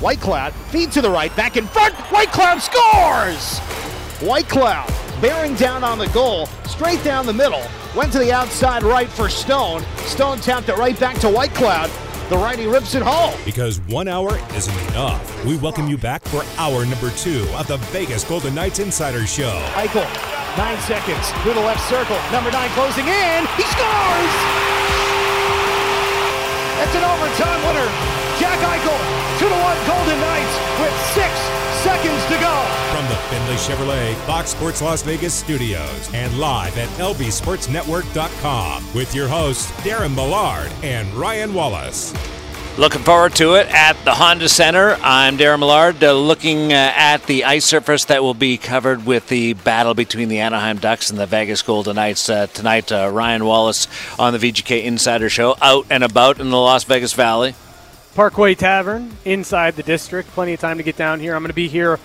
Whitecloud feed to the right, back in front. Whitecloud scores. Whitecloud bearing down on the goal, straight down the middle. Went to the outside right for Stone. Stone tapped it right back to Whitecloud. The righty rips it home. Because one hour isn't enough. We welcome you back for hour number two of the Vegas Golden Knights Insider Show. Eichel, nine seconds through the left circle. Number nine closing in. He scores! It's an overtime winner. Jack Eichel to the one Golden Knights with six seconds to go. From the Findlay Chevrolet Fox Sports Las Vegas studios and live at lbsportsnetwork.com with your hosts Darren Millard and Ryan Wallace. Looking forward to it at the Honda Center. I'm Darren Millard, uh, looking uh, at the ice surface that will be covered with the battle between the Anaheim Ducks and the Vegas Golden Knights uh, tonight. Uh, Ryan Wallace on the VGK Insider Show, out and about in the Las Vegas Valley. Parkway Tavern inside the district. Plenty of time to get down here. I'm going to be here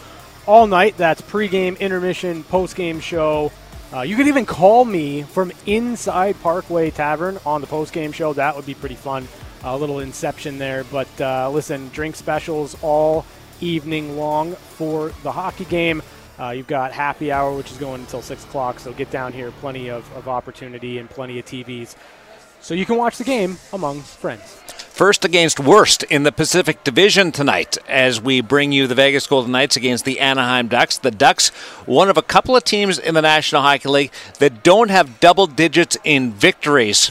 all night. That's pregame, intermission, postgame show. Uh, you could even call me from inside Parkway Tavern on the postgame show. That would be pretty fun. A little inception there. But uh, listen, drink specials all evening long for the hockey game. Uh, you've got happy hour, which is going until 6 o'clock, so get down here. Plenty of, of opportunity and plenty of TVs. So you can watch the game among friends. First against worst in the Pacific Division tonight as we bring you the Vegas Golden Knights against the Anaheim Ducks. The Ducks, one of a couple of teams in the National Hockey League that don't have double digits in victories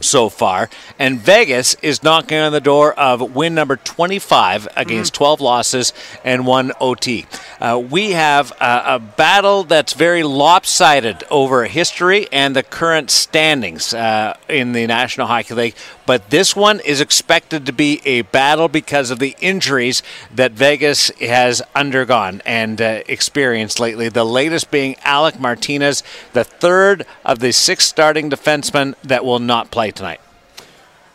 so far. And Vegas is knocking on the door of win number 25 against mm-hmm. 12 losses and one OT. Uh, we have a, a, battle that's very lopsided over history and the current standings uh, in the National Hockey League. But this one is expected to be a battle because of the injuries that Vegas has undergone and uh, experienced lately. The latest being Alec Martinez, the third of the six starting defensemen that will not play tonight.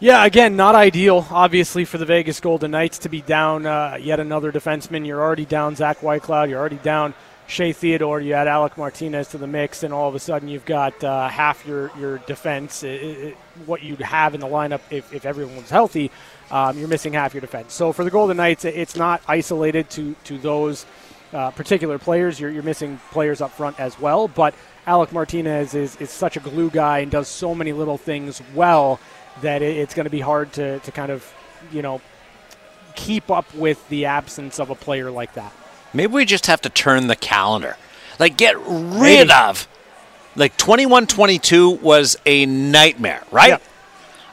Yeah, again, not ideal, obviously, for the Vegas Golden Knights to be down uh, yet another defenseman. You're already down Zach Whitecloud. You're already down Shea Theodore. You add Alec Martinez to the mix, and all of a sudden you've got uh, half your, your defense, it, it, what you'd have in the lineup if, if everyone was healthy. Um, you're missing half your defense. So for the Golden Knights, it's not isolated to, to those uh, particular players. You're, you're missing players up front as well, but Alec Martinez is, is such a glue guy and does so many little things well that it's going to be hard to, to kind of, you know, keep up with the absence of a player like that. Maybe we just have to turn the calendar. Like, get rid Maybe. of. Like, 21 22 was a nightmare, right? Yep.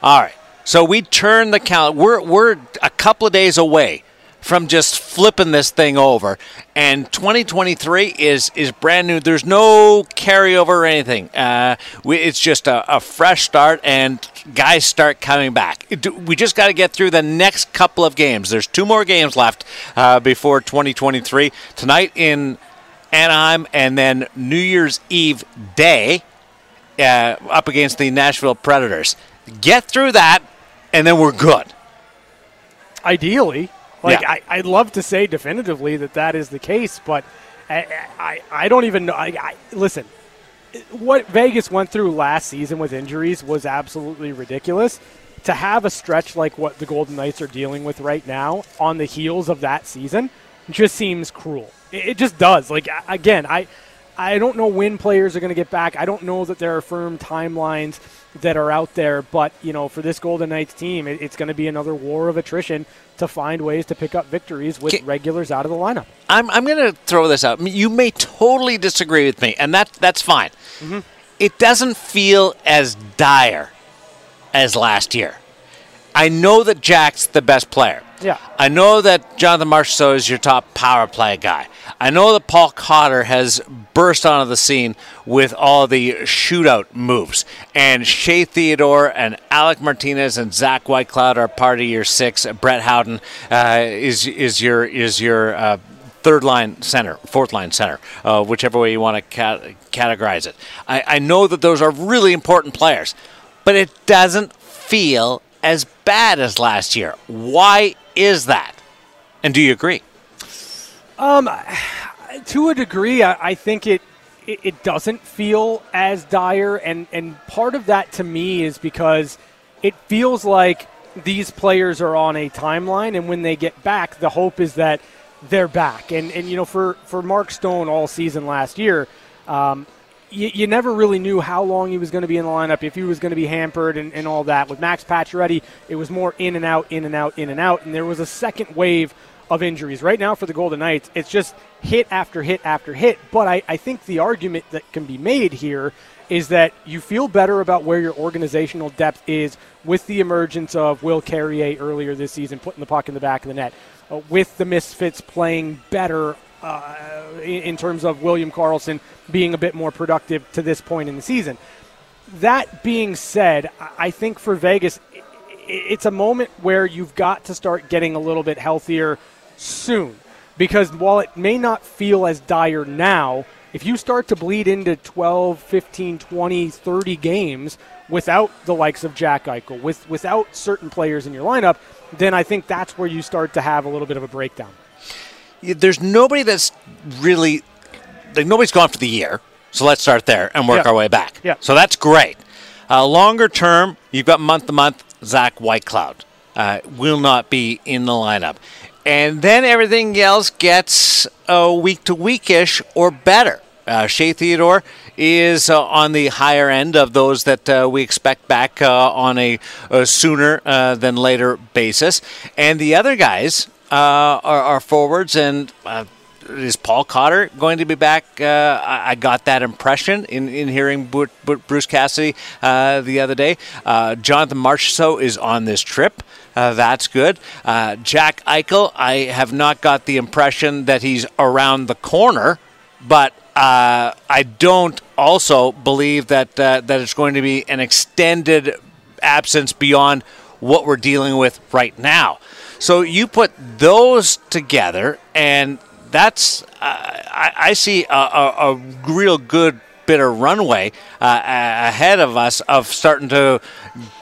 All right. So we turn the calendar. We're, we're a couple of days away from just flipping this thing over. And 2023 is is brand new. There's no carryover or anything. Uh, we, it's just a, a, fresh start, and guys start coming back. We just got to get through the next couple of games. There's two more games left uh, before 2023. Tonight in Anaheim, and then New Year's Eve day uh, up against the Nashville Predators. Get through that, and then we're good. Ideally, like yeah. I, would love to say definitively that that is the case, but I, I, I don't even know. I, I, listen, what Vegas went through last season with injuries was absolutely ridiculous. To have a stretch like what the Golden Knights are dealing with right now on the heels of that season just seems cruel. It, it just does. Like again, I I don't know when players are going to get back. I don't know that there are firm timelines that are out there, but you know, for this Golden Knights team, it, it's going to be another war of attrition to find ways to pick up victories with regulars out of the lineup. I'm, I'm going to throw this out. You may totally disagree with me, and that that's fine. Mm-hmm. It doesn't feel as dire as last year. I know that Jack's the best player. Yeah. I know that Jonathan Marchessault is your top power play guy. I know that Paul Cotter has burst onto the scene with all the shootout moves. And Shea Theodore and Alec Martinez and Zach Whitecloud are part of your six. Brett Howden uh, is is your is your uh, third line center, fourth line center, uh, whichever way you want to cat- categorize it. I, I know that those are really important players, but it doesn't feel as bad as last year. Why is that? And do you agree? Um, to a degree, I, I think it, it, it doesn't feel as dire, and and part of that to me is because it feels like these players are on a timeline, and when they get back, the hope is that they're back. And and you know, for for Mark Stone all season last year. Um, you, you, never really knew how long he was going to be in the lineup, if he was going to be hampered and, and all that. With Max Pacioretty, it was more in and out, in and out, in and out, and there was a second wave of injuries. Right now for the Golden Knights, it's just hit after hit after hit. But I, I think the argument that can be made here is that you feel better about where your organizational depth is with the emergence of Will Carrier earlier this season, putting the puck in the back of the net, uh, with the Misfits playing better uh, in, in terms of William Karlsson being a bit more productive to this point in the season. That being said, I think for Vegas, it's a moment where you've got to start getting a little bit healthier soon. Because while it may not feel as dire now, if you start to bleed into 12, 15, 20, 30 games without the likes of Jack Eichel, with, without certain players in your lineup, then I think that's where you start to have a little bit of a breakdown. There's nobody that's really like nobody's gone for the year. So let's start there and work yeah. our way back. Yeah. So that's great. Uh, longer term, you've got month to month. Zach Whitecloud uh, will not be in the lineup, and then everything else gets uh, week to weekish or better. Uh, Shea Theodore is uh, on the higher end of those that uh, we expect back uh, on a, a sooner uh, than later basis. And the other guys uh, are, are, forwards, and is Paul Cotter going to be back? Uh, I, I, got that impression in, in hearing Bruce Cassidy uh, the other day. Uh, Jonathan Marchessault is on this trip. Uh, that's good. Uh, Jack Eichel, I have not got the impression that he's around the corner, but uh, I don't also believe that that it's going to be an extended absence beyond what we're dealing with right now. So you put those together, and that's uh, I, I, see a, a, a, real good bit of runway uh, ahead of us of starting to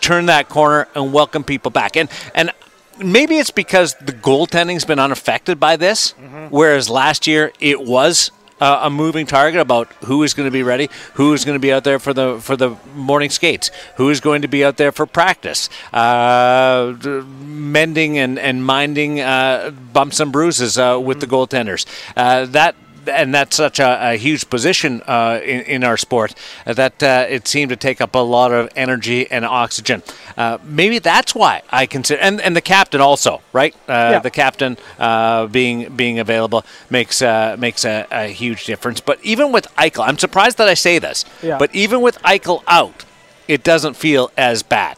turn that corner and welcome people back. And and maybe it's because the goaltending's been unaffected by this, mm-hmm. whereas last year it was uh, a moving target about who is going to be ready, who is going to be out there for the for the morning skates, who is going to be out there for practice, uh, mending and and minding uh, bumps and bruises uh, with the goaltenders. Uh, that and that's such a, a huge position uh, in, in, our sport that uh, it seemed to take up a lot of energy and oxygen. Uh, maybe that's why I consider, and, and the captain also, right? Uh, yeah. The captain uh, being being available makes uh, makes a, a, huge difference. But even with Eichel, I'm surprised that I say this, yeah. but even with Eichel out, it doesn't feel as bad.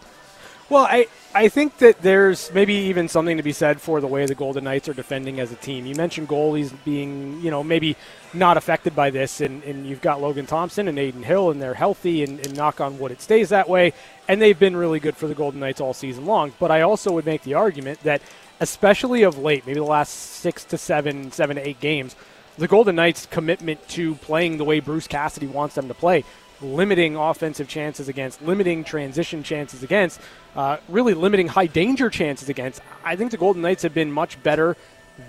Well, I I think that there's maybe even something to be said for the way the Golden Knights are defending as a team. You mentioned goalies being, you know, maybe not affected by this, and, and you've got Logan Thompson and Adin Hill, and they're healthy, and, and knock on wood, it stays that way. And they've been really good for the Golden Knights all season long. But I also would make the argument that, especially of late, maybe the last six to seven, seven to eight games, the Golden Knights' commitment to playing the way Bruce Cassidy wants them to play limiting offensive chances against, limiting transition chances against, uh, really limiting high danger chances against. I think the Golden Knights have been much better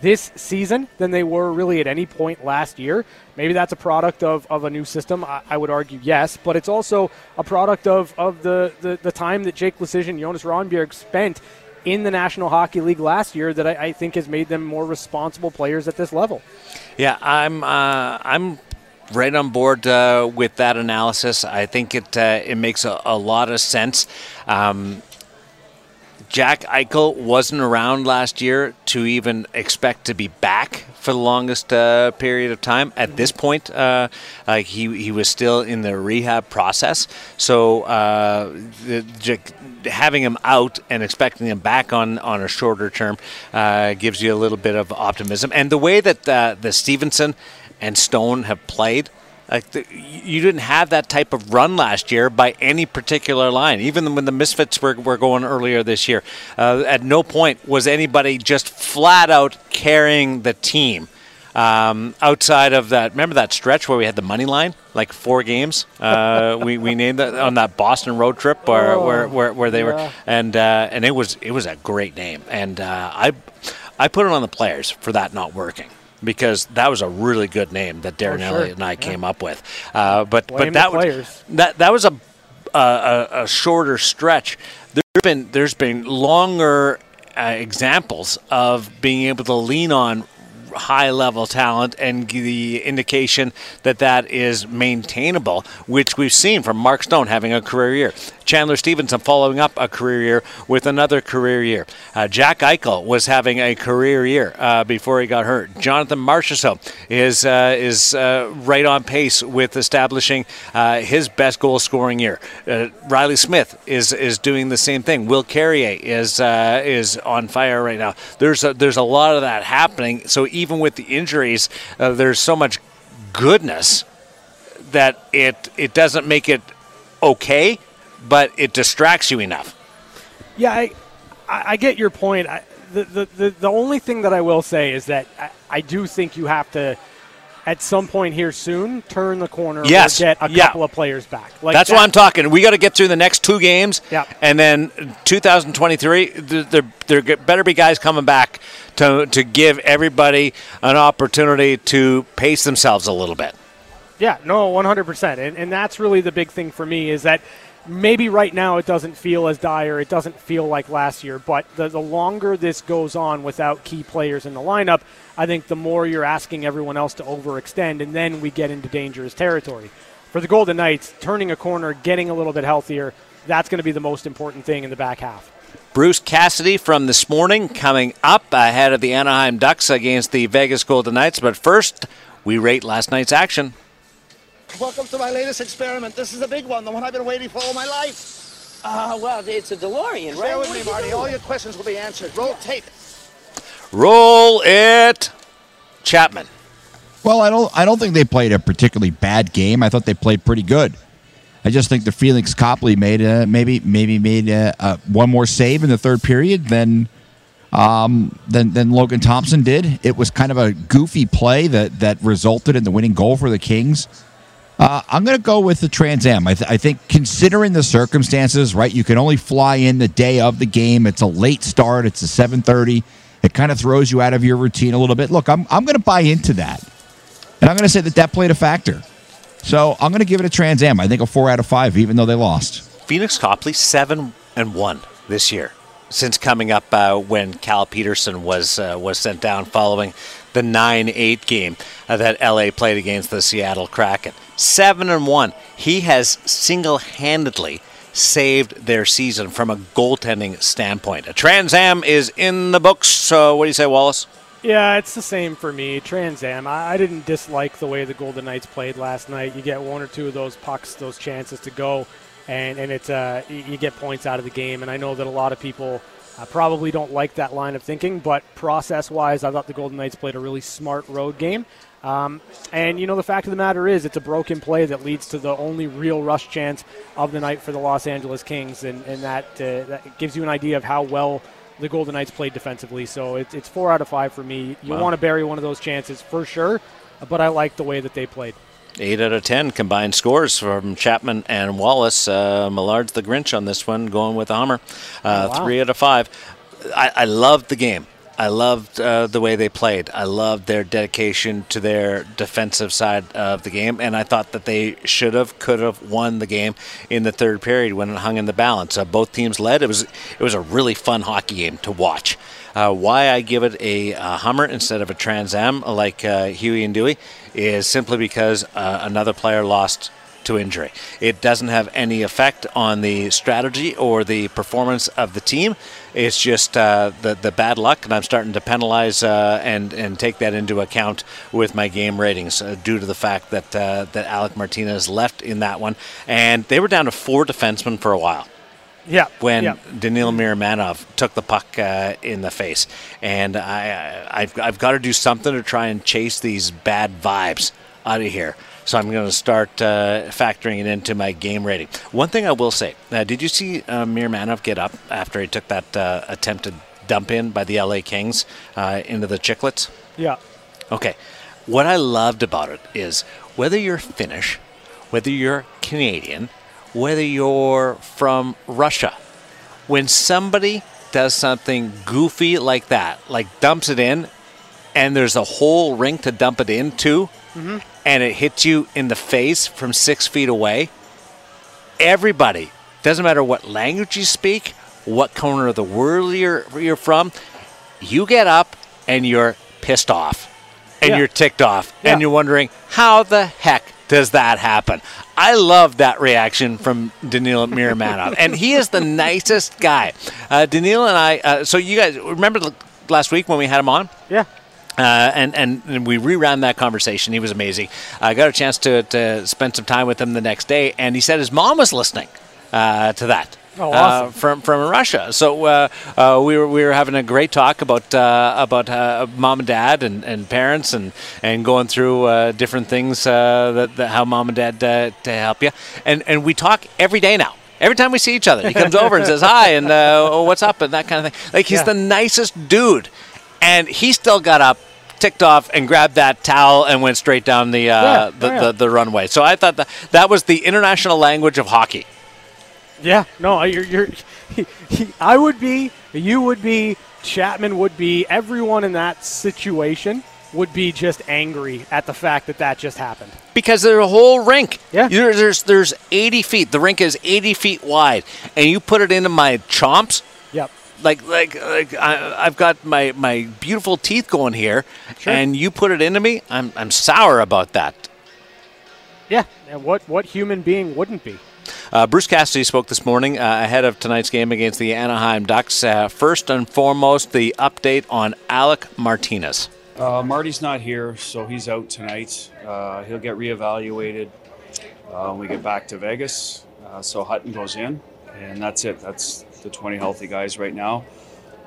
this season than they were really at any point last year. Maybe that's a product of, of a new system. I, I would argue yes, but it's also a product of, of the, the, the time that Jake Leschyshyn and Jonas Rondbjerg spent in the National Hockey League last year that I, I, think has made them more responsible players at this level. Yeah, I'm uh, I'm right on board uh, with that analysis. I think it uh, it makes a, a, lot of sense. Um, Jack Eichel wasn't around last year to even expect to be back for the longest uh, period of time. At this point, uh, uh, he he was still in the rehab process. So uh, the, having him out and expecting him back on on a shorter term uh, gives you a little bit of optimism. And the way that uh, the Stephenson and Stone have played. Like the, you didn't have that type of run last year by any particular line. Even when the Misfits were, were going earlier this year, uh, at no point was anybody just flat out carrying the team. Um, outside of that, remember that stretch where we had the money line, like four games. Uh, we, we named that on that Boston road trip where oh, where, where, where, they yeah. were, and uh, and it was it was a great name, and uh, I I put it on the players for that not working because that was a really good name that Darren oh, sure. Elliott and I yeah. came up with. Uh, but Blame but that was that that was a a, a shorter stretch, there's been there's been longer uh, examples of being able to lean on high level talent and the indication that that is maintainable, which we've seen from Mark Stone having a career year. Chandler Stephenson following up a career year with another career year. Uh, Jack Eichel was having a career year uh, before he got hurt. Jonathan Marchessault is uh, is uh, right on pace with establishing uh, his best goal scoring year. Uh, Reilly Smith is is doing the same thing. Will Carrier is is on fire right now. There's a, there's a lot of that happening. So even with the injuries, uh, there's so much goodness that it it doesn't make it okay but it distracts you enough. Yeah, I, I get your point. I, the, the, the, the only thing that I will say is that I, I do think you have to at some point here soon turn the corner yes. get a yeah. couple of players back. Like That's that. what I'm talking. We got to get through the next two games, yeah. and then 2023. There, there better be guys coming back to to give everybody an opportunity to pace themselves a little bit. Yeah, no, 100%. And, and that's really the big thing for me is that – maybe right now it doesn't feel as dire. It doesn't feel like last year. But the, the longer this goes on without key players in the lineup, I think the more you're asking everyone else to overextend, and then we get into dangerous territory. For the Golden Knights, turning a corner, getting a little bit healthier, that's going to be the most important thing in the back half. Bruce Cassidy from this morning coming up ahead of the Anaheim Ducks against the Vegas Golden Knights. But first, we rate last night's action. Welcome to my latest experiment. This is a big one, the one I've been waiting for all my life. Uh, well, it's a DeLorean, right? Stay with me, Marty. All your questions will be answered. Roll tape. Roll it, Chapman. Well, I don't. I don't think they played a particularly bad game. I thought they played pretty good. I just think the Pheonix Copley made a, maybe maybe made a, a, one more save in the third period than um, than than Logan Thompson did. It was kind of a goofy play that that resulted in the winning goal for the Kings. Uh, I'm going to go with the Trans Am. I, th- I, think, considering the circumstances, right? You can only fly in the day of the game. It's a late start. It's a 7:30. It kind of throws you out of your routine a little bit. Look, I'm I'm going to buy into that, and I'm going to say that that played a factor. So I'm going to give it a Trans Am. I think a four out of five, even though they lost. Pheonix Copley seven and one this year since coming up uh, when Cal Petersen was uh, was sent down following the 9-8 game uh, that LA played against the Seattle Kraken. 7 and 1. He has single-handedly saved their season from a goaltending standpoint. A Trans Am is in the books. So what do you say, Wallace? Yeah, it's the same for me. Trans Am. I, I didn't dislike the way the Golden Knights played last night. You get one or two of those pucks, those chances to go, and and it's uh, you get points out of the game. And I know that a lot of people I probably don't like that line of thinking, but process wise, I thought the Golden Knights played a really smart road game. Um, and, you know, the fact of the matter is, it's a broken play that leads to the only real rush chance of the night for the Los Angeles Kings. And, and that, uh, that gives you an idea of how well the Golden Knights played defensively. So it, it's four out of five for me. You wow. want to bury one of those chances for sure, but I like the way that they played. Eight out of ten combined scores from Chapman and Wallace. Uh, Millard's the Grinch on this one, going with Hummer. Uh, oh, wow. Three out of five. I, I loved the game. I loved uh, the way they played. I loved their dedication to their defensive side of the game, and I thought that they should have, could have won the game in the third period when it hung in the balance. Uh, both teams led. It was it was a really fun hockey game to watch. Uh, why I give it a, a, Hummer instead of a Trans Am like uh, Huey and Dewey is simply because uh, another player lost to injury. It doesn't have any effect on the strategy or the performance of the team. It's just uh, the the bad luck, and I'm starting to penalize uh, and and take that into account with my game ratings uh, due to the fact that uh, that Alec Martinez left in that one, and they were down to four defensemen for a while. Yeah. When yeah. Daniil Miromanov took the puck uh, in the face, and I, I've, I've got to do something to try and chase these bad vibes out of here. So I'm going to start uh, factoring it into my game rating. One thing I will say: uh, Did you see uh, Miromanov get up after he took that uh, attempted dump in by the LA Kings uh, into the Chicklets? Yeah. Okay. What I loved about it is whether you're Finnish, whether you're Canadian, whether you're from Russia. When somebody does something goofy like that, like dumps it in, and there's a whole ring to dump it into, mm-hmm. and it hits you in the face from six feet away, everybody, doesn't matter what language you speak, what corner of the world you're, you're from, you get up and you're pissed off and Yeah. you're ticked off Yeah. and you're wondering, how the heck does that happen? I love that reaction from Daniil Miromanov. and he is the nicest guy. Uh, Danil and I, uh, so you guys remember last week when we had him on? Yeah. Uh, and, and, and we reran that conversation. He was amazing. I got a chance to, to spend some time with him the next day, and he said his mom was listening uh, to that. Oh, uh, awesome. from from Russia. So uh, uh, we were we were having a great talk about uh, about uh, mom and dad and, and parents and, and going through uh, different things uh, that, that how mom and dad uh, to help you. And and we talk every day now. Every time we see each other, he comes over and says hi and uh, oh, what's up and that kind of thing. Like he's Yeah. the nicest dude, and he still got up. Ticked off and grabbed that towel and went straight down the uh, Yeah, the, the, the runway. So I thought that that was the international language of hockey. Yeah, no, you're, you're I would be, you would be, Chapman would be, everyone in that situation would be just angry at the fact that that just happened. because there's a whole rink. Yeah. There- there's there's 80 feet. The rink is 80 feet wide, and you put it into my chomps. Yep. Like like like I, I've got my my beautiful teeth going here, Sure. and you put it into me. I'm I'm sour about that. Yeah, and what what human being wouldn't be? Uh, Bruce Cassidy spoke this morning uh, ahead of tonight's game against the Anaheim Ducks. Uh, first and foremost, the update on Alec Martinez. Uh, Marty's not here, so he's out tonight. Uh, he'll get reevaluated uh, when we get back to Vegas. Uh, so Hutton goes in, and that's it. That's the 20 healthy guys right now.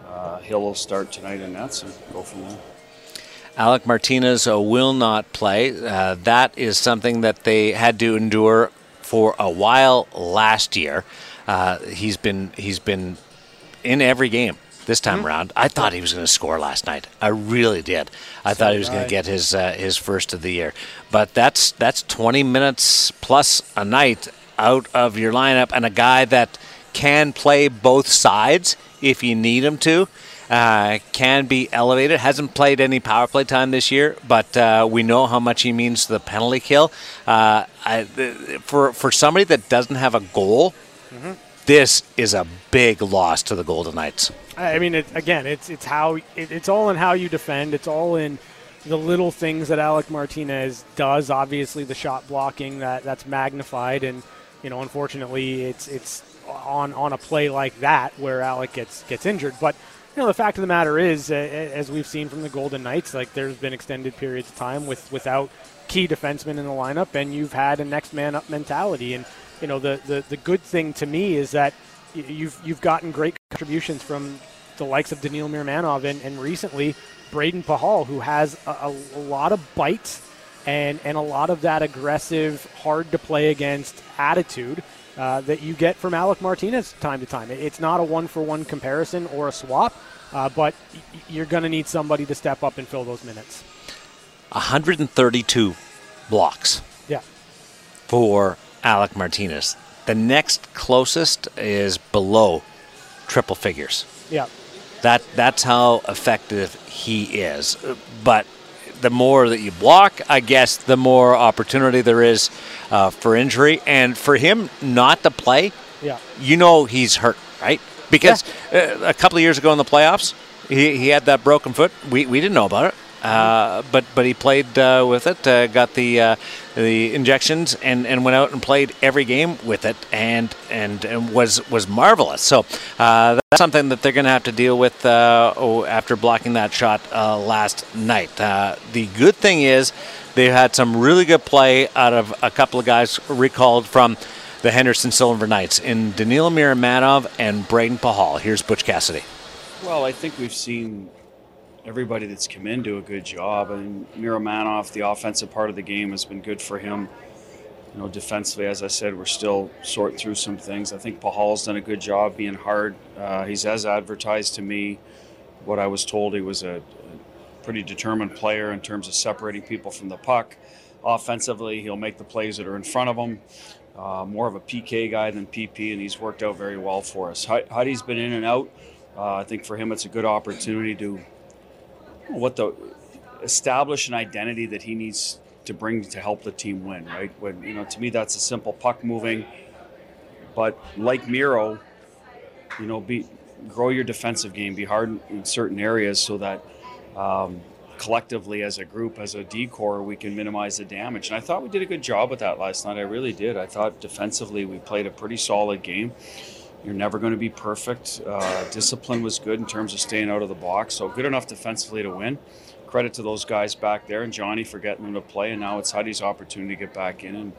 Uh, Hill will start tonight in nets and go from there. Alec Martinez uh, will not play. Uh, that is something that they had to endure for a while last year. Uh, he's been he's been in every game this time around. I thought he was going to score last night. I really did. I thought he was going to get his uh, his first of the year. But that's that's 20 minutes plus a night out of your lineup, and a guy that can play both sides if you need him to. Uh, can be elevated. Hasn't played any power play time this year, but uh, we know how much he means to the penalty kill. Uh, I, for for somebody that doesn't have a goal, this is a big loss to the Golden Knights. I mean, it, again, it's it's how it, it's all in how you defend. It's all in the little things that Alec Martinez does. Obviously, the shot blocking that that's magnified, and you know, unfortunately, it's it's on on a play like that where Alec gets gets injured. But you know, the fact of the matter is, uh, as we've seen from the Golden Knights, like there's been extended periods of time with without key defensemen in the lineup, and you've had a next man up mentality. And you know, the the, the good thing to me is that you've you've gotten great contributions from the likes of Daniil Miromanov and, and recently Brayden Pachal, who has a, a lot of bite and, and a lot of that aggressive, hard to play against attitude uh, that you get from Alec Martinez time to time. It's not a one for one comparison or a swap, uh, but you're going to need somebody to step up and fill those minutes. 132 blocks Yeah. for Alec Martinez. The next closest is below triple figures. Yeah. That that's how effective he is. But the more that you block, I guess, the more opportunity there is uh, for injury. And for him not to play, Yeah. you know he's hurt, right? Because uh, a couple of years ago in the playoffs, he, he had that broken foot. We, we didn't know about it. Uh, but but he played uh, with it, uh, got the uh, the injections, and, and went out and played every game with it, and and, and was was marvelous. So uh, that's something that they're going to have to deal with oh, after blocking that shot last night. The good thing is they've had some really good play out of a couple of guys recalled from the Henderson Silver Knights in Daniil Miromanov and Brayden Pachal. Here's Butch Cassidy. Well, I think we've seen everybody that's come in do a good job. And Miromanov, the offensive part of the game, has been good for him. You know, defensively, as I said, we're still sorting through some things. I think Pachal's done a good job being hard. Uh, he's as advertised to me. What I was told, he was a, a pretty determined player in terms of separating people from the puck. Offensively, he'll make the plays that are in front of him. Uh, more of a PK guy than PP, and he's worked out very well for us. Hud- Huddy's been in and out. Uh, I think for him, it's a good opportunity to what the establish an identity that he needs to bring to help the team win. Right? When you know, to me, that's a simple puck moving, but like Miro, you know, be grow your defensive game, be hard in certain areas so that um, collectively as a group, as a decor, we can minimize the damage. And I thought we did a good job with that last night. I really did. I thought defensively we played a pretty solid game. You're never going to be perfect. Uh, discipline was good in terms of staying out of the box, so good enough defensively to win. Credit to those guys back there and Johnny for getting them to play, and now it's Huddy's opportunity to get back in. And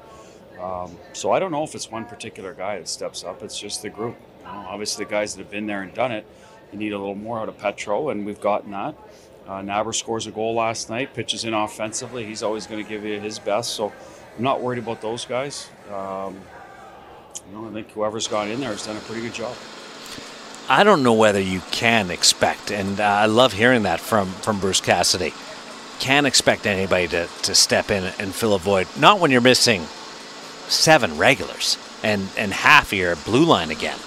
um, so I don't know if it's one particular guy that steps up. It's just the group. You know, obviously, the guys that have been there and done it, you need a little more out of Petro, and we've gotten that. Uh, Naber scores a goal last night, pitches in offensively. He's always going to give you his best, so I'm not worried about those guys. Um, you know, I think whoever's gone in there has done a pretty good job. I don't know whether you can expect, and uh, I love hearing that from, from Bruce Cassidy. Can't expect anybody to, to step in and fill a void. Not when you're missing seven regulars and, and half your blue line again.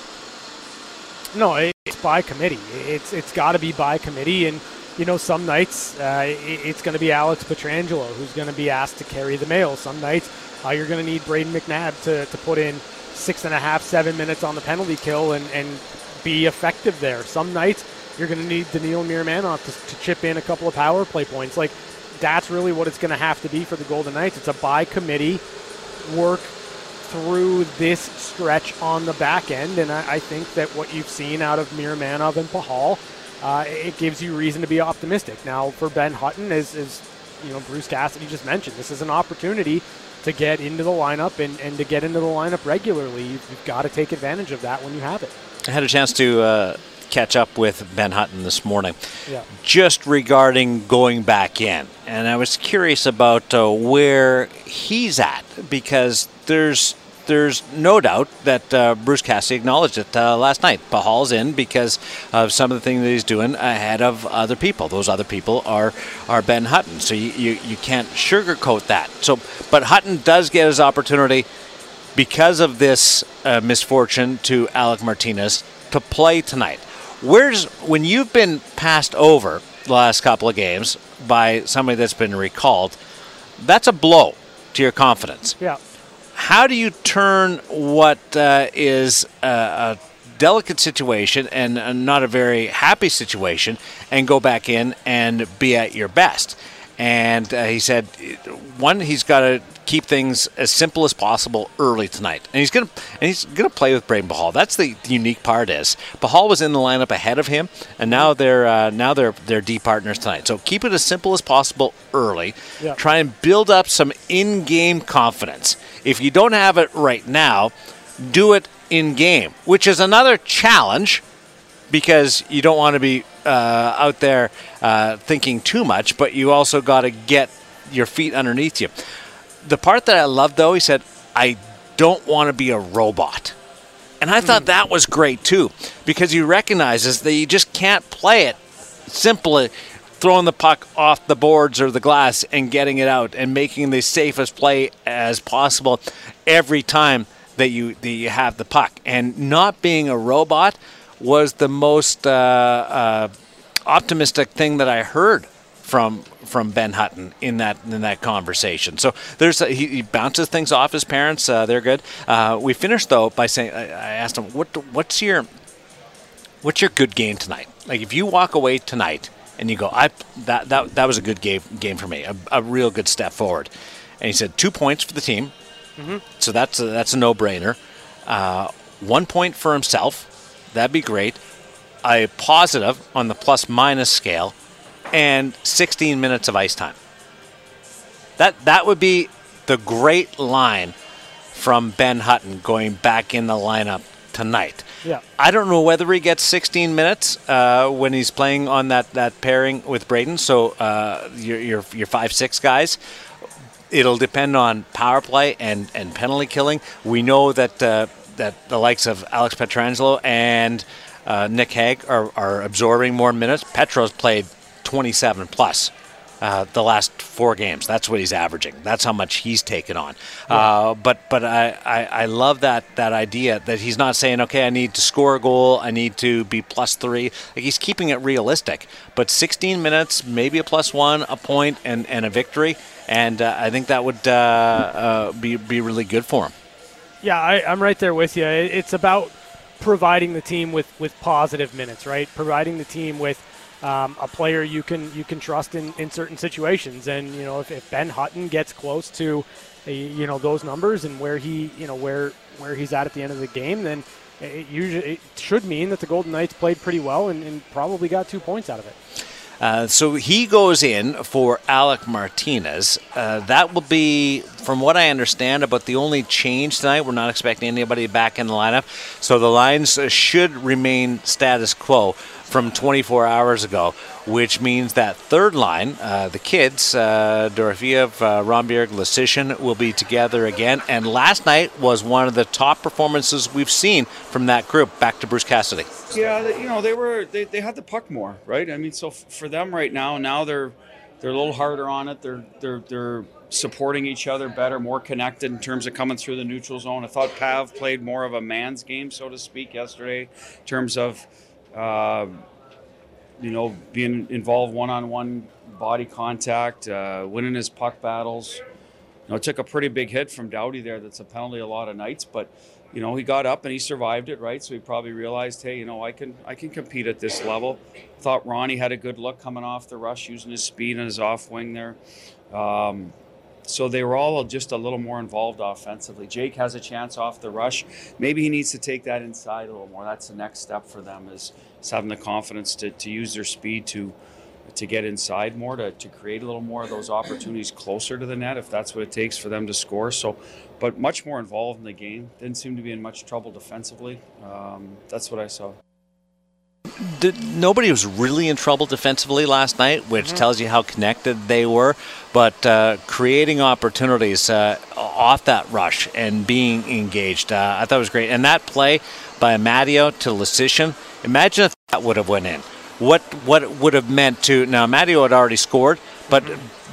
No, it's by committee. It's it's got to be by committee, and you know some nights uh, it's going to be Alex Pietrangelo who's going to be asked to carry the mail. Some nights uh, you're going to need Brayden McNabb to, to put in six and a half, seven minutes on the penalty kill and, and be effective there. Some nights you're going to need Daniil Miromanov to, to chip in a couple of power play points. Like that's really what it's going to have to be for the Golden Knights. It's a by committee work through this stretch on the back end, and I, I think that what you've seen out of Miromanov and Pachal, uh, it gives you reason to be optimistic. Now, for Ben Hutton, as, as you know, Bruce Cassidy just mentioned, this is an opportunity to get into the lineup and, and to get into the lineup regularly. You've, you've got to take advantage of that when you have it. I had a chance to uh, catch up with Ben Hutton this morning, Yeah. just regarding going back in, and I was curious about uh, where he's at because there's there's no doubt that uh, Bruce Cassidy acknowledged it uh, last night. Pachal's in because of some of the things that he's doing ahead of other people. Those other people are are Ben Hutton, so you, you, you can't sugarcoat that. So, but Hutton does get his opportunity because of this uh, misfortune to Alec Martinez to play tonight. Where's when you've been passed over the last couple of games by somebody that's been recalled? That's a blow to your confidence. Yeah. How do you turn what uh, is a, a delicate situation and not a very happy situation and go back in and be at your best? And uh, he said, one, he's got to keep things as simple as possible early tonight, and he's gonna and he's gonna play with Brayden Pachal. That's the, the unique part is Pachal was in the lineup ahead of him, and now they're uh, now they're they're D partners tonight. So keep it as simple as possible early. Try and build up some in-game confidence. If you don't have it right now, do it in game, which is another challenge because you don't want to be uh, out there uh, thinking too much, but you also got to get your feet underneath you. The part that I loved, though, he said, I don't want to be a robot. And I thought that was great, too, because he recognizes that you just can't play it simply throwing the puck off the boards or the glass and getting it out and making the safest play as possible every time that you that you have the puck. And not being a robot was the most uh, uh, optimistic thing that I heard from from Ben Hutton in that in that conversation. So there's a, he, he bounces things off his parents. Uh, they're good. Uh, we finished though by saying I, I asked him what what's your what's your good game tonight? Like if you walk away tonight and you go, I that that that was a good game game for me, a, a real good step forward. And he said two points for the team, so that's a, that's a no brainer. Uh, one point for himself, that'd be great. A positive on the plus minus scale, and 16 minutes of ice time. That that would be the great line from Ben Hutton going back in the lineup tonight. Yeah. I don't know whether he gets 16 minutes uh, when he's playing on that, that pairing with Brayden. So uh, your, your your five six guys. It'll depend on power play and, and penalty killing. We know that uh, that the likes of Alex Pietrangelo and uh, Nick Hague are, are absorbing more minutes. Petro's played 27 plus uh, the last four games. That's what he's averaging. That's how much he's taken on. Uh, but but I, I, I love that that idea that he's not saying okay I need to score a goal I need to be plus three. Like he's keeping it realistic. But 16 minutes, maybe a plus one, a point, and, and a victory. And uh, I think that would uh, uh, be be really good for him. Yeah, I, I'm right there with you. It's about providing the team with, with positive minutes, right? Providing the team with um, a player you can you can trust in, in certain situations. And you know, if, if Ben Hutton gets close to you know those numbers and where he you know where where he's at at the end of the game, then it usually it should mean that the Golden Knights played pretty well and, and probably got two points out of it. Uh, so he goes in for Alec Martinez. Uh, that will be, from what I understand, about the only change tonight. We're not expecting anybody back in the lineup. So the lines should remain status quo from 24 hours ago, which means that third line, uh, the kids, uh, Dorofeyev, uh, will be together again. And last night was one of the top performances we've seen from that group. Back to Bruce Cassidy. Yeah, you know they were they, they had the puck more, right? I mean, so f- for them right now, now they're they're a little harder on it. They're they're they're supporting each other better, more connected in terms of coming through the neutral zone. I thought Pav played more of a man's game, so to speak, yesterday, in terms of uh, you know being involved one on one body contact, uh, winning his puck battles. You know, it took a pretty big hit from Doughty there. That's a penalty a lot of nights, but you know, he got up and he survived it, right? So he probably realized, hey, you know, I can I can compete at this level. Thought Ronnie had a good look coming off the rush, using his speed and his off wing there. Um, so they were all just a little more involved offensively. Jake has a chance off the rush. Maybe he needs to take that inside a little more. That's the next step for them is, having the confidence to, to use their speed to to get inside more, to, to create a little more of those opportunities closer to the net if that's what it takes for them to score. So, but much more involved in the game. Didn't seem to be in much trouble defensively. Um, that's what I saw. Nobody was really in trouble defensively last night, which tells you how connected they were. But uh, creating opportunities uh, off that rush and being engaged, uh, I thought was great. And that play by Matteo to Leschyshyn, imagine if that would have went in. What what it would have meant to now Matteo had already scored, but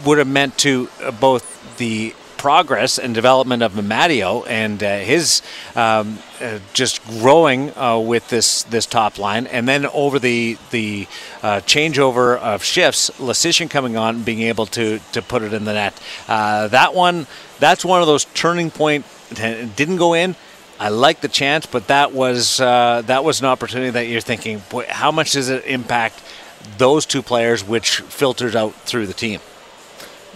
would have meant to both the progress and development of Matteo and uh, his um, uh, just growing uh, with this this top line, and then over the the uh, changeover of shifts, Leschyshyn coming on, being able to to put it in the net. Uh, that one, that's one of those turning point. Didn't go in. I like the chance, but that was uh, that was an opportunity that you're thinking, boy, how much does it impact those two players, which filters out through the team?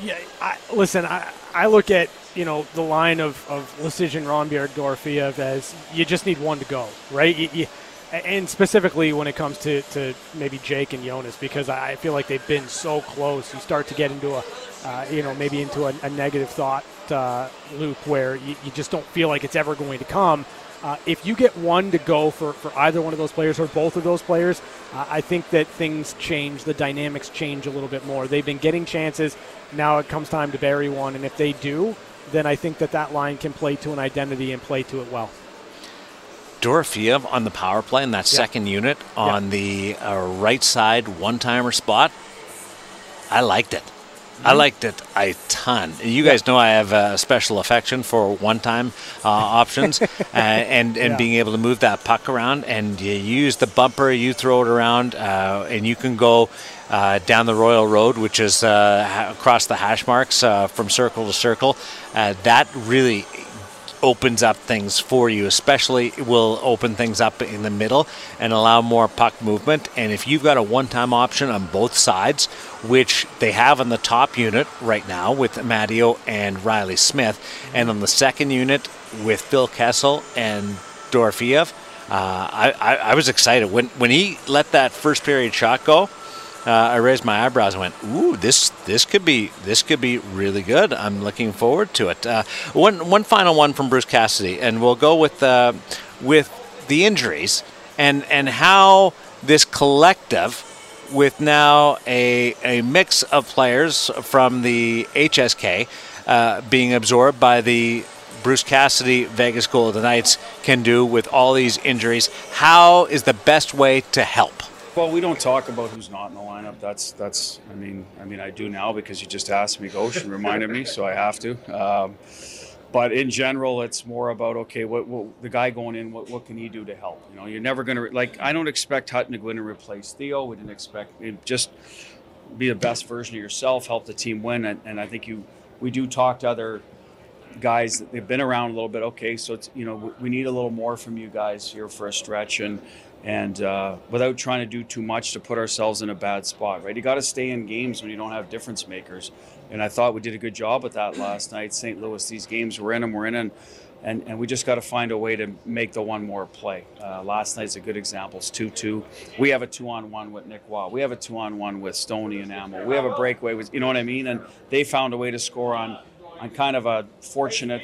Yeah, I, listen, I, I look at you know the line of of Leschyshyn, Rondbjerg, Dorofeyev as you just need one to go, right? You, you, and specifically when it comes to, to maybe Jake and Jonas, because I feel like they've been so close. You start to get into a, uh, you know, maybe into a, a negative thought uh, loop where you, you just don't feel like it's ever going to come. Uh, if you get one to go for, for either one of those players or both of those players, uh, I think that things change, the dynamics change a little bit more. They've been getting chances. Now it comes time to bury one, and if they do, then I think that that line can play to an identity and play to it well. Dorofeyev on the power play in that second unit on the uh, right side one timer spot. I liked it. I liked it a ton. You guys know I have a special affection for one-time uh, options, uh, and and Yeah. being able to move that puck around, and you use the bumper, you throw it around, uh, and you can go uh, down the Royal Road, which is uh, across the hash marks uh, from circle to circle. Uh, that really opens up things for you, especially it will open things up in the middle and allow more puck movement. And if you've got a one time option on both sides, which they have on the top unit right now with Matteo and Reilly Smith, and on the second unit with Phil Kessel and Dorofeyev, uh, I, I, I was excited. When, when he let that first period shot go, uh, I raised my eyebrows and went, "Ooh, this this could be this could be really good." I'm looking forward to it. Uh, one one final one from Bruce Cassidy, and we'll go with uh, with the injuries and and how this collective, with now a a mix of players from the HSK uh, being absorbed by the Bruce Cassidy Vegas Golden Knights can do with all these injuries. How is the best way to help? Well, we don't talk about who's not in the lineup. That's that's. I mean, I mean, I do now because you just asked me, Ghosh, and reminded me, so I have to. Um, but in general, it's more about okay, what, what the guy going in, what, what can he do to help? You know, you're never going to like. I don't expect Hutton to go in and replace Theo. We didn't expect it just be the best version of yourself, help the team win, and, and I think you we do talk to other guys that they've been around a little bit. Okay, so it's you know we need a little more from you guys here for a stretch and and uh, without trying to do too much to put ourselves in a bad spot, right? You got to stay in games when you don't have difference makers, and I thought we did a good job with that last night. St. Louis, these games we're in them, we're in them. And, and we just got to find a way to make the one more play. Uh, last night's a good example. It's 2 2. We have a two on one with Nick Waugh. We have a two on one with Stoney and Amo. We have a breakaway with, you know what I mean? And they found a way to score on, on kind of a fortunate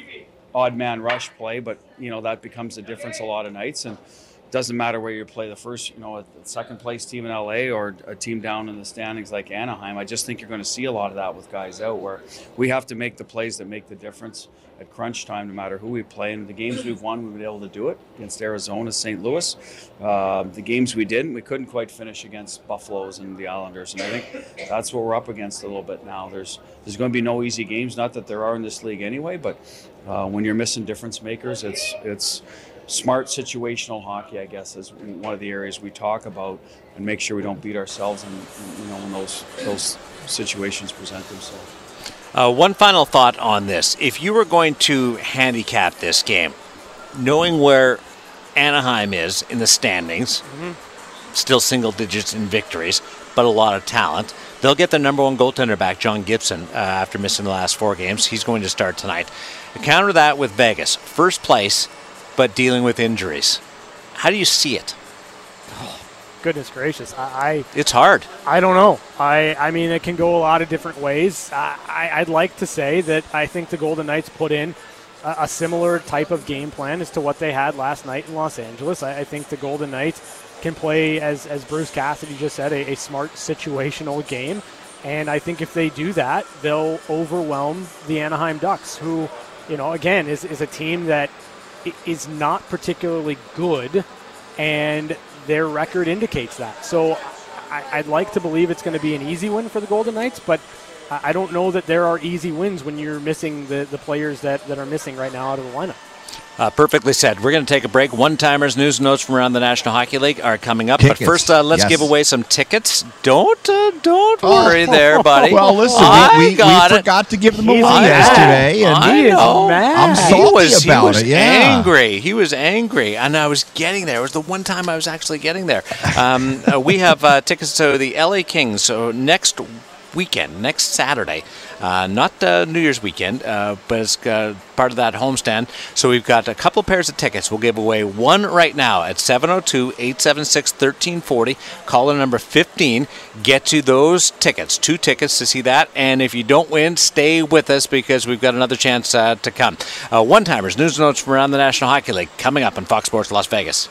odd man rush play, but, you know, that becomes the difference a lot of nights. And doesn't matter where you play the first, you know, a second place team in LA or a team down in the standings like Anaheim. I just think you're going to see a lot of that with guys out where we have to make the plays that make the difference at crunch time, no matter who we play. And the games we've won, we've been able to do it against Arizona, St. Louis. Uh, the games we didn't, we couldn't quite finish against Buffaloes and the Islanders. And I think that's what we're up against a little bit now. There's there's going to be no easy games, not that there are in this league anyway, but uh, when you're missing difference makers, it's it's smart situational hockey, I guess, is one of the areas we talk about, and make sure we don't beat ourselves, and you know when those those situations present themselves. Uh, one final thought on this: If you were going to handicap this game, knowing where Anaheim is in the standings, mm-hmm. still single digits in victories, but a lot of talent. They'll get their number one goaltender back, John Gibson, uh, after missing the last four games. He's going to start tonight. Counter that with Vegas, first place but dealing with injuries. How do you see it? Oh, goodness gracious, I, I, it's hard. I don't know. I I mean, it can go a lot of different ways. I, I would like to say that I think the Golden Knights put in a, a, similar type of game plan as to what they had last night in Los Angeles. I, I think the Golden Knights can play, as as Bruce Cassidy just said, a, a smart situational game. And I think if they do that, they'll overwhelm the Anaheim Ducks, who, you know, again, is, is a team that is not particularly good, and their record indicates that. So I, would like to believe it's going to be an easy win for the Golden Knights, but I don't know that there are easy wins when you're missing the, the players that, that are missing right now out of the lineup. Uh, perfectly said. We're going to take a break. One timers, news and notes from around the National Hockey League are coming up. Tickets. But first, uh, let's yes. give away some tickets. Don't uh, don't oh. worry there, buddy. Well, listen, we, we, we forgot to give them away yesterday. And I know. I'm salty he was, about he was it. Yeah. angry. He was angry, and I was getting there. It was the one time I was actually getting there. Um, uh, we have uh, tickets to the LA Kings. So next weekend, next Saturday. Uh, not uh, New Year's weekend, uh, but it's uh, part of that homestand. So we've got a couple pairs of tickets. We'll give away one right now at 702 876 1340. Caller number 15. Get to those tickets. Two tickets to see that. And if you don't win, stay with us because we've got another chance uh, to come. Uh, one timers, news notes from around the National Hockey League coming up on Fox Sports Las Vegas.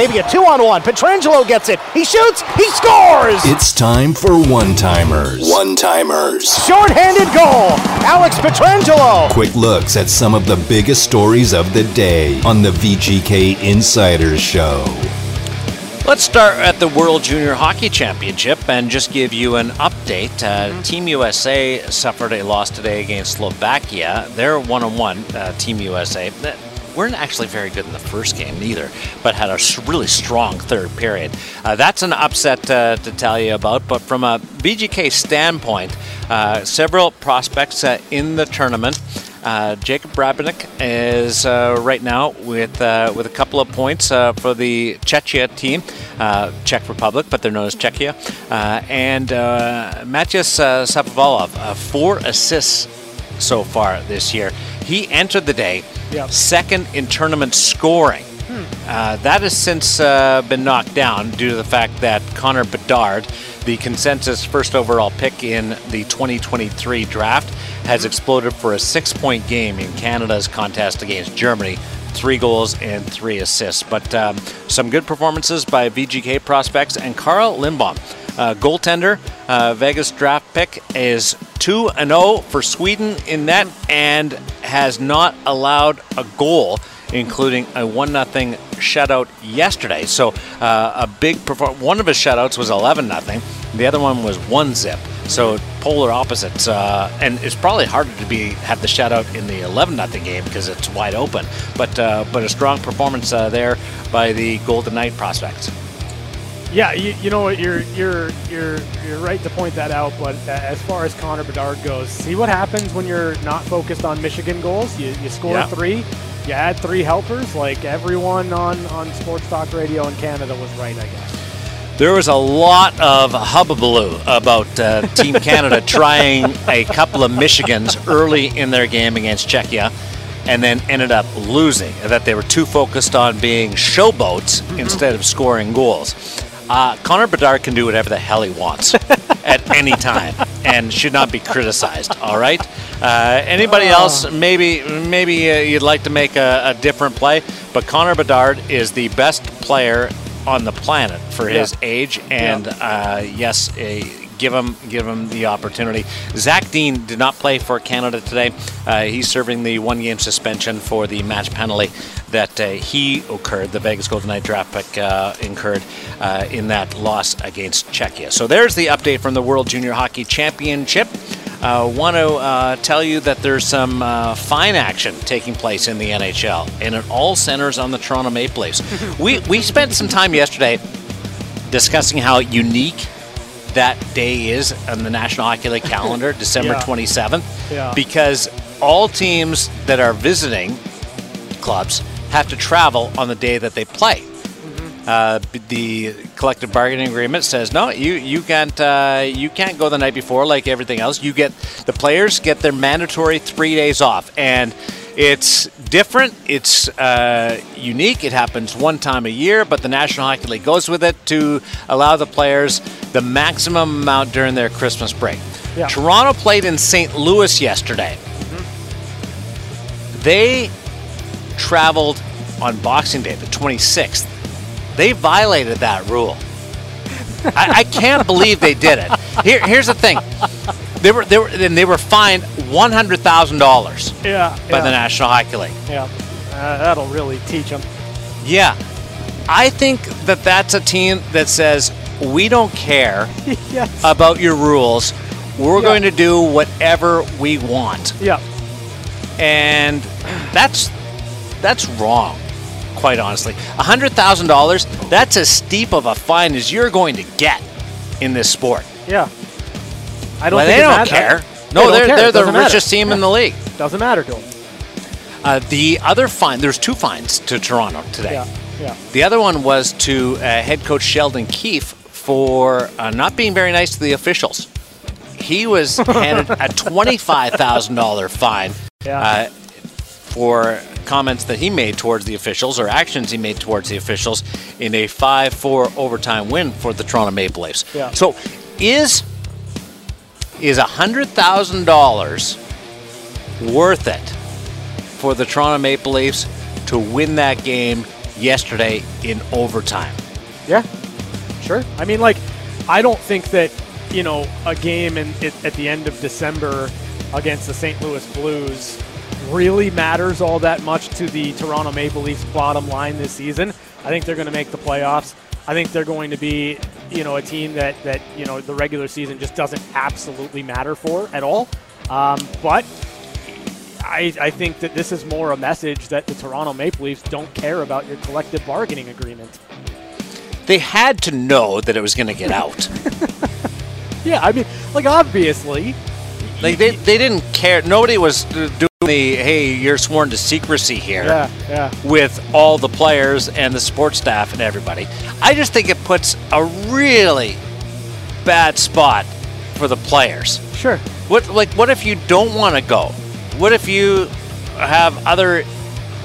Maybe a two on one. Pietrangelo gets it. He shoots. He scores. It's time for one timers. One timers. Short-handed goal. Alex Pietrangelo. Quick looks at some of the biggest stories of the day on the VGK Insiders Show. Let's start at the World Junior Hockey Championship and just give you an update. Uh, mm-hmm. Team USA suffered a loss today against Slovakia. They're one on one, Team USA weren't actually very good in the first game neither, but had a really strong third period. Uh, that's an upset uh, to tell you about, but from a VGK standpoint, uh, several prospects uh, in the tournament. Uh, Jakub Brabenec is uh, right now with with a couple of points for the Czechia team, Czech Republic, but they're known as Czechia, and uh, Matyas Sapovalov, four assists so far this year. He entered the day yep. second in tournament scoring. Hmm. Uh, that has since uh, been knocked down due to the fact that Connor Bedard, the consensus first overall pick in the 2023 draft, has exploded for a six point game in Canada's contest against Germany. Three goals and three assists. But um, some good performances by VGK prospects and Carl Lindbom uh, goaltender, uh, Vegas draft pick, is 2 0 for Sweden in that and has not allowed a goal, including a 1 0 shutout yesterday. So uh, a big performance. One of his shutouts was 11 0, the other one was 1 zip. So polar opposites, uh, and it's probably harder to be have the shutout in the 11 0 game because it's wide open. But uh, but a strong performance uh, there by the Golden Knight prospects. Yeah, you, you know what? You're you're you're you're right to point that out. But uh, as far as Connor Bedard goes, see what happens when you're not focused on Michigan goals. You, you score Yeah. three, you add three helpers. Like everyone on on Sports Talk Radio in Canada was right, I guess. There was a lot of hubbubaloo about uh, Team Canada trying a couple of Michigans early in their game against Czechia and then ended up losing. That they were too focused on being showboats instead of scoring goals. Uh, Connor Bedard can do whatever the hell he wants at any time and should not be criticized. All right. Uh, anybody else? Maybe maybe uh, you'd like to make a, a different play, but Connor Bedard is the best player on the planet for his age, and uh, yes, uh, give him give him the opportunity. Zach Dean did not play for Canada today. Uh, he's serving the one game suspension for the match penalty that uh, he occurred, the Vegas Golden Knight draft pick uh, incurred uh, in that loss against Czechia. So there's the update from the World Junior Hockey Championship. Uh, want to uh, tell you that there's some uh, fine action taking place in the NHL, and it all centers on the Toronto Maple Leafs. we we spent some time yesterday discussing how unique that day is on the National Hockey League calendar, December Yeah. 27th, Yeah. because all teams that are visiting clubs have to travel on the day that they play. Uh, the collective bargaining agreement says no, you you can't uh, you can't go the night before like everything else. You get the players get their mandatory three days off, and it's different. It's uh, unique. It happens one time a year, but the National Hockey League goes with it to allow the players the maximum amount during their Christmas break. Yeah. Toronto played in St. Louis yesterday. They traveled on Boxing Day, the 26th. They violated that rule. I, I can't believe they did it. Here, here's the thing: they were they were and they were fined one hundred thousand dollars Yeah. by yeah, the National Hockey League. Yeah. Uh, that'll really teach them. Yeah, I think that that's a team that says we don't care yes. about your rules. We're Yeah. going to do whatever we want. yeah. and that's that's wrong quite honestly $100000 that's as steep of a fine as you're going to get in this sport Yeah. I don't well, think they don't care no don't they're, care. they're the matter. richest team in the league Doesn't matter to them. uh, the other fine there's two fines to toronto today Yeah. Yeah. the other one was to uh, head coach sheldon keefe for uh, not being very nice to the officials he was handed a $25000 fine Yeah. uh, for comments that he made towards the officials or actions he made towards the officials in a 5-4 overtime win for the Toronto Maple Leafs. Yeah. So is is $100,000 worth it for the Toronto Maple Leafs to win that game yesterday in overtime? Yeah, sure. I mean, like, I don't think that you know a game in it, at the end of December against the St. Louis Blues really matters all that much to the Toronto Maple Leafs' bottom line this season. I think they're going to make the playoffs. I think they're going to be, you know, a team that that you know the regular season just doesn't absolutely matter for at all. Um, but I, I think that this is more a message that the Toronto Maple Leafs don't care about your collective bargaining agreement. They had to know that it was going to get out. Yeah, I mean, like obviously, Like they, they didn't care. Nobody was doing the hey, you're sworn to secrecy here yeah, yeah, with all the players and the sports staff and everybody. I just think it puts a really bad spot for the players. sure. What like what if you don't want to go? What if you have other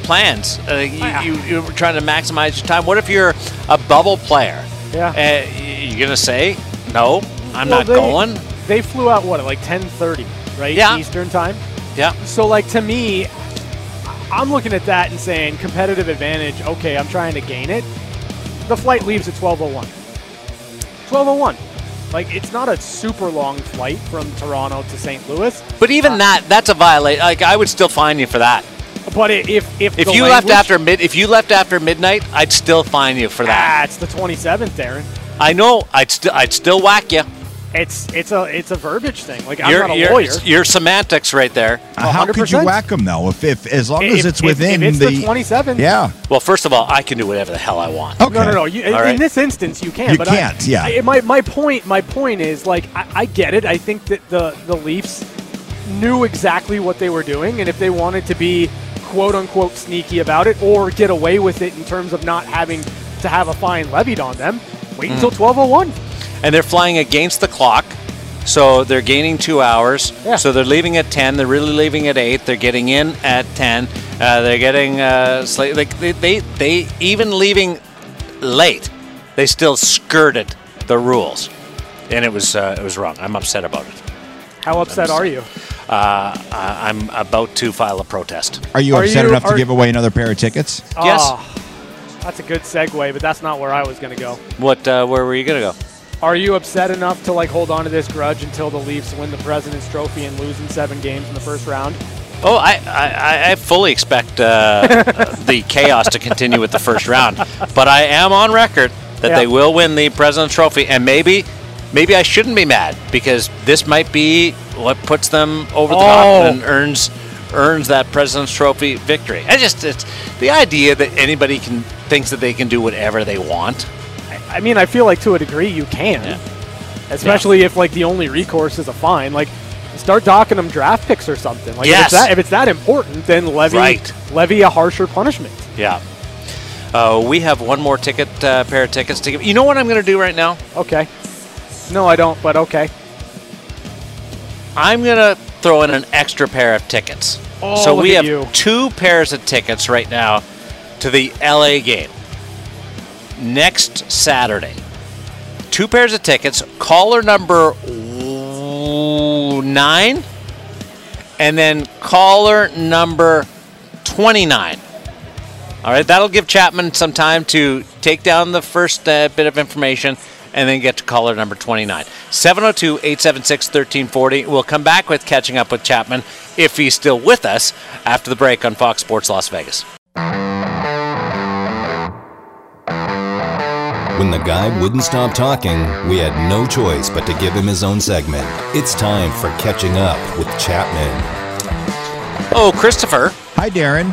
plans? Uh, you, you you're trying to maximize your time. What if you're a bubble player? Yeah. Uh, you gonna say no? I'm Well, not they- going. They flew out what at like 10:30, right? Yeah. Eastern time. Yeah. So like to me, I'm looking at that and saying competitive advantage. Okay, I'm trying to gain it. The flight leaves at 12:01. 12:01. Like it's not a super long flight from Toronto to St. Louis, But even that, that's a violation. Like I would still fine you for that. but if if If you left after mid, if you left after midnight, I'd still fine you for that. ah, it's the 27th, Darren. I know. I'd still, I'd still whack you. It's it's a it's a verbiage thing. Like I'm Your, not a your, lawyer. your semantics right there. Uh, How could you whack them though? If, if as long as If- it's if- within if it's the 27. Yeah. Well, first of all, I can do whatever the hell I want. Okay. No, no, no. You, in, All right. in this instance, you can. You but can't, yeah. I, my, my point, my point is like I, I get it. I think that the the Leafs knew exactly what they were doing, and if they wanted to be quote unquote sneaky about it or get away with it in terms of not having to have a fine levied on them, wait until Mm. 12:01. And they're flying against the clock. So they're gaining two hours. Yeah. So they're leaving at ten. They're really leaving at eight. They're getting in at ten. Uh, they're getting uh, slight, like they, they they even leaving late. They still skirted the rules, and it was uh, it was wrong. I'm upset about it. How upset are you? Uh, I- I'm about to file a protest. Are you Are upset you- enough are- to give away another pair of tickets? Yes. Ah, that's a good segue, but that's not where I was going to go. What? Uh, where were you gonna go? Are you upset enough to like hold on to this grudge until the Leafs win the President's Trophy and lose in seven games in the first round? Oh, I, I, I fully expect uh, the chaos to continue with the first round, but I am on record that Yeah. they will win the President's Trophy, and maybe, maybe I shouldn't be mad because this might be what puts them over the Oh. top and earns earns that President's Trophy victory. I just it's the idea that anybody can thinks that they can do whatever they want. I mean, I feel like to a degree you can, Yeah. especially if like the only recourse is a fine. Like, start docking them draft picks or something. Like, Yes. if, it's that, if it's that important, then levy Right. levy a harsher punishment. Yeah. Uh, we have one more ticket, uh, pair of tickets to give. You know what I'm going to do right now? Okay. No, I don't. But okay. I'm gonna throw in an extra pair of tickets. Oh, so we have you. two pairs of tickets right now to the LA game next Saturday. Two pairs of tickets. Caller number nine, and then caller number twenty-nine. All right, that'll give Chapman some time to take down the first uh, bit of information and then get to caller number 29. 702 876 1340. We'll come back with catching up with Chapman if he's still with us after the break on Fox Sports Las Vegas. When the guy wouldn't stop talking, we had no choice but to give him his own segment. It's time for Catching Up with Chapman. Oh, Christopher. Hi, Darren.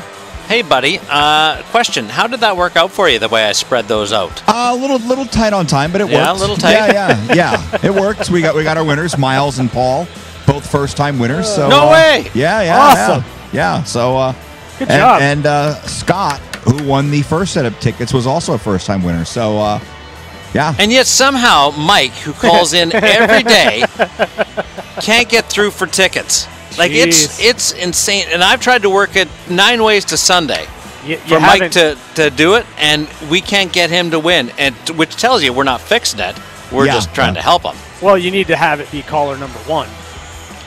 Hey, buddy. Uh, question How did that work out for you the way I spread those out? Uh, a little little tight on time, but it worked. Yeah, worked. a little tight. Yeah, yeah, yeah. It worked. We got we got our winners, Miles and Paul, both first time winners. So No uh, way! Yeah, yeah, Awesome. yeah. Yeah. So uh, Good and, job. And uh, Scott, who won the first set of tickets, was also a first time winner. So uh, yeah. And yet somehow Mike, who calls in every day, can't get through for tickets. Like it's Jeez. it's insane. And I've tried to work it nine ways to Sunday You, you for Mike to, to do it, and we can't get him to win. And which tells you we're not fixing it. We're Yeah, just trying yeah. to help him. Well, you need to have it be caller number one.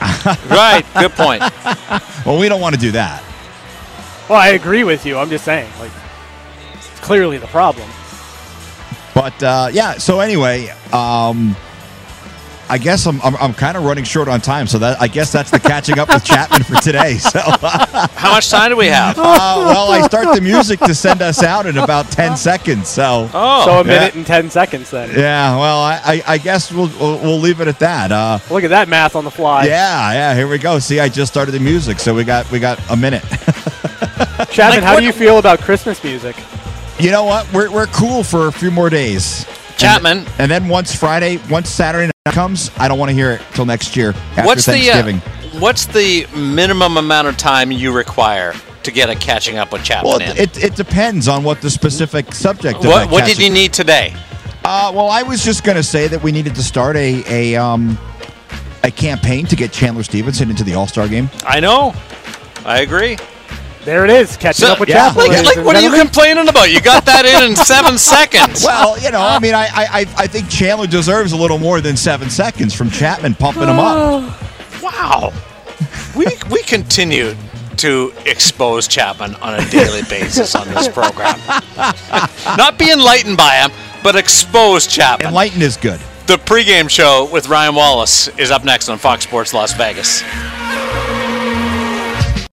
right. Good point. Well, we don't want to do that. Well, I agree with you. I'm just saying, like, it's clearly the problem. But uh, yeah. So anyway, um, I guess I'm, I'm, I'm kind of running short on time. So that I guess that's the catching up with Chapman for today. So. Uh, How much time do we have? well, I start the music to send us out in about ten seconds. So. Oh, so a yeah. minute and ten seconds then. Yeah, well, I, I, I guess we'll, we'll we'll leave it at that. Uh, Look at that math on the fly. yeah, yeah. Here we go. See, I just started the music, so we got we got a minute. Chapman, Like, how what- do you feel about Christmas music? You know what? We're we're cool for a few more days. Chapman. And, and then once Friday, once Saturday night comes, I don't want to hear it till next year after what's the Thanksgiving. uh, what's the minimum amount of time you require to get a catching up with Chapman well, in? it, it depends on what the specific subject. Of what what did you need today? Uh, well, I was just going to say that we needed to start a a um a campaign to get Chandler Stephenson into the All Star game. I know. I agree. There it is, catching So- up with yeah, Chapman. Like, like what are you gentlemen. complaining about? You got that in in seven seconds. Well, you know, I mean, I, I, I I think Chandler deserves a little more than seven seconds from Chapman pumping him up. Oh. Wow. We we continue to expose Chapman on a daily basis on this program. Not be enlightened by him, but expose Chapman. Enlightened is good. The pregame show with Ryan Wallace is up next on Fox Sports Las Vegas.